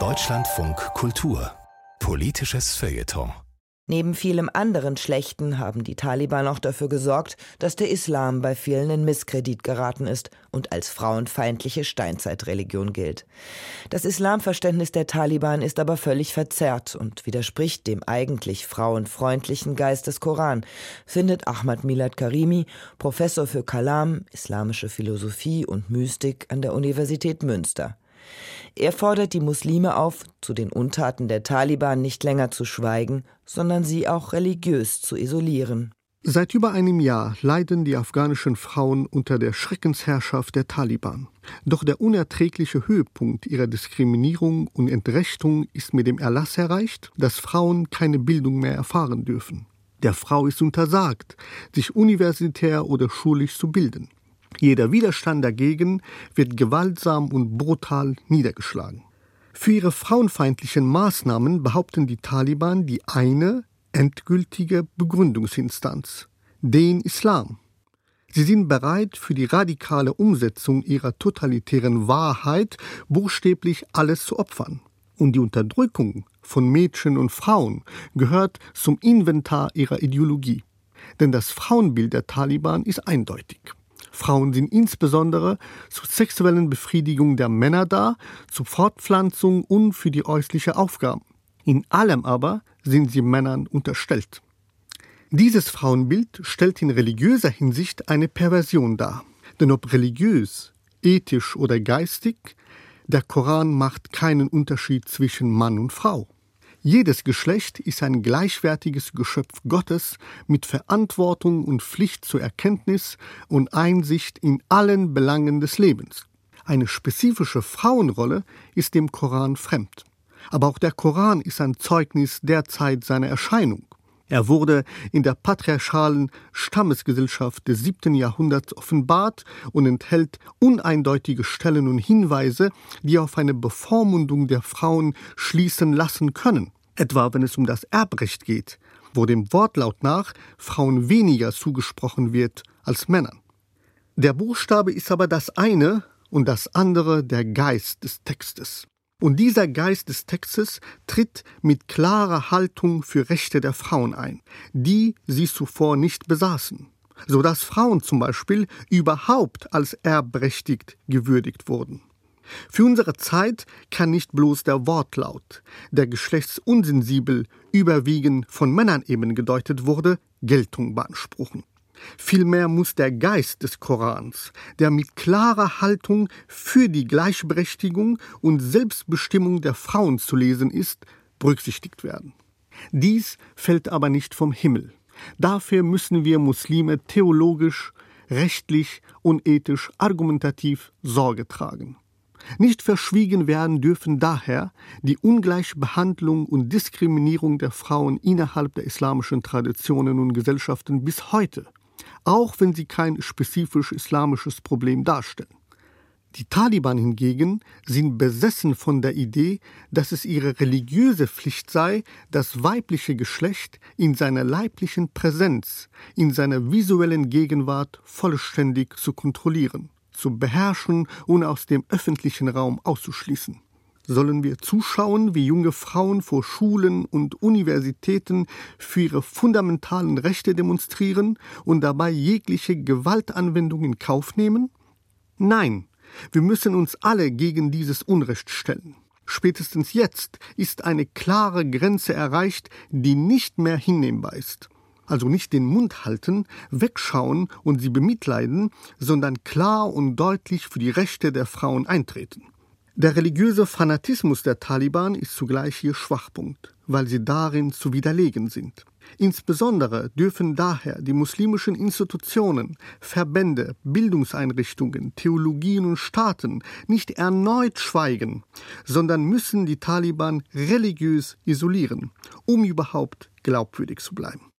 Deutschlandfunk Kultur. Politisches Feuilleton Neben vielem anderen Schlechten haben die Taliban auch dafür gesorgt, dass der Islam bei vielen in Misskredit geraten ist und als frauenfeindliche Steinzeitreligion gilt. Das Islamverständnis der Taliban ist aber völlig verzerrt und widerspricht dem eigentlich frauenfreundlichen Geist des Koran, findet Ahmad Milad Karimi, Professor für Kalam, islamische Philosophie und Mystik an der Universität Münster. Er fordert die Muslime auf, zu den Untaten der Taliban nicht länger zu schweigen, sondern sie auch religiös zu isolieren. Seit über einem Jahr leiden die afghanischen Frauen unter der Schreckensherrschaft der Taliban. Doch der unerträgliche Höhepunkt ihrer Diskriminierung und Entrechtung ist mit dem Erlass erreicht, dass Frauen keine Bildung mehr erfahren dürfen. Der Frau ist untersagt, sich universitär oder schulisch zu bilden. Jeder Widerstand dagegen wird gewaltsam und brutal niedergeschlagen. Für ihre frauenfeindlichen Maßnahmen behaupten die Taliban die eine endgültige Begründungsinstanz, den Islam. Sie sind bereit, für die radikale Umsetzung ihrer totalitären Wahrheit buchstäblich alles zu opfern. Und die Unterdrückung von Mädchen und Frauen gehört zum Inventar ihrer Ideologie. Denn das Frauenbild der Taliban ist eindeutig. Frauen sind insbesondere zur sexuellen Befriedigung der Männer da, zur Fortpflanzung und für die äußerliche Aufgaben. In allem aber sind sie Männern unterstellt. Dieses Frauenbild stellt in religiöser Hinsicht eine Perversion dar. Denn ob religiös, ethisch oder geistig, der Koran macht keinen Unterschied zwischen Mann und Frau. Jedes Geschlecht ist ein gleichwertiges Geschöpf Gottes mit Verantwortung und Pflicht zur Erkenntnis und Einsicht in allen Belangen des Lebens. Eine spezifische Frauenrolle ist dem Koran fremd. Aber auch der Koran ist ein Zeugnis der Zeit seiner Erscheinung. Er wurde in der patriarchalen Stammesgesellschaft des siebten Jahrhunderts offenbart und enthält uneindeutige Stellen und Hinweise, die auf eine Bevormundung der Frauen schließen lassen können. Etwa wenn es um das Erbrecht geht, wo dem Wortlaut nach Frauen weniger zugesprochen wird als Männern. Der Buchstabe ist aber das eine und das andere der Geist des Textes. Und dieser Geist des Textes tritt mit klarer Haltung für Rechte der Frauen ein, die sie zuvor nicht besaßen, so dass Frauen zum Beispiel überhaupt als erbberechtigt gewürdigt wurden. Für unsere Zeit kann nicht bloß der Wortlaut, der geschlechtsunsensibel überwiegend von Männern eben gedeutet wurde, Geltung beanspruchen. Vielmehr muss der Geist des Korans, der mit klarer Haltung für die Gleichberechtigung und Selbstbestimmung der Frauen zu lesen ist, berücksichtigt werden. Dies fällt aber nicht vom Himmel. Dafür müssen wir Muslime theologisch, rechtlich und ethisch argumentativ Sorge tragen. Nicht verschwiegen werden dürfen daher die Ungleichbehandlung und Diskriminierung der Frauen innerhalb der islamischen Traditionen und Gesellschaften bis heute auch wenn sie kein spezifisch islamisches Problem darstellen. Die Taliban hingegen sind besessen von der Idee, dass es ihre religiöse Pflicht sei, das weibliche Geschlecht in seiner leiblichen Präsenz, in seiner visuellen Gegenwart vollständig zu kontrollieren, zu beherrschen und aus dem öffentlichen Raum auszuschließen sollen wir zuschauen, wie junge Frauen vor Schulen und Universitäten für ihre fundamentalen Rechte demonstrieren und dabei jegliche Gewaltanwendung in Kauf nehmen? Nein, wir müssen uns alle gegen dieses Unrecht stellen. Spätestens jetzt ist eine klare Grenze erreicht, die nicht mehr hinnehmbar ist. Also nicht den Mund halten, wegschauen und sie bemitleiden, sondern klar und deutlich für die Rechte der Frauen eintreten. Der religiöse Fanatismus der Taliban ist zugleich ihr Schwachpunkt, weil sie darin zu widerlegen sind. Insbesondere dürfen daher die muslimischen Institutionen, Verbände, Bildungseinrichtungen, Theologien und Staaten nicht erneut schweigen, sondern müssen die Taliban religiös isolieren, um überhaupt glaubwürdig zu bleiben.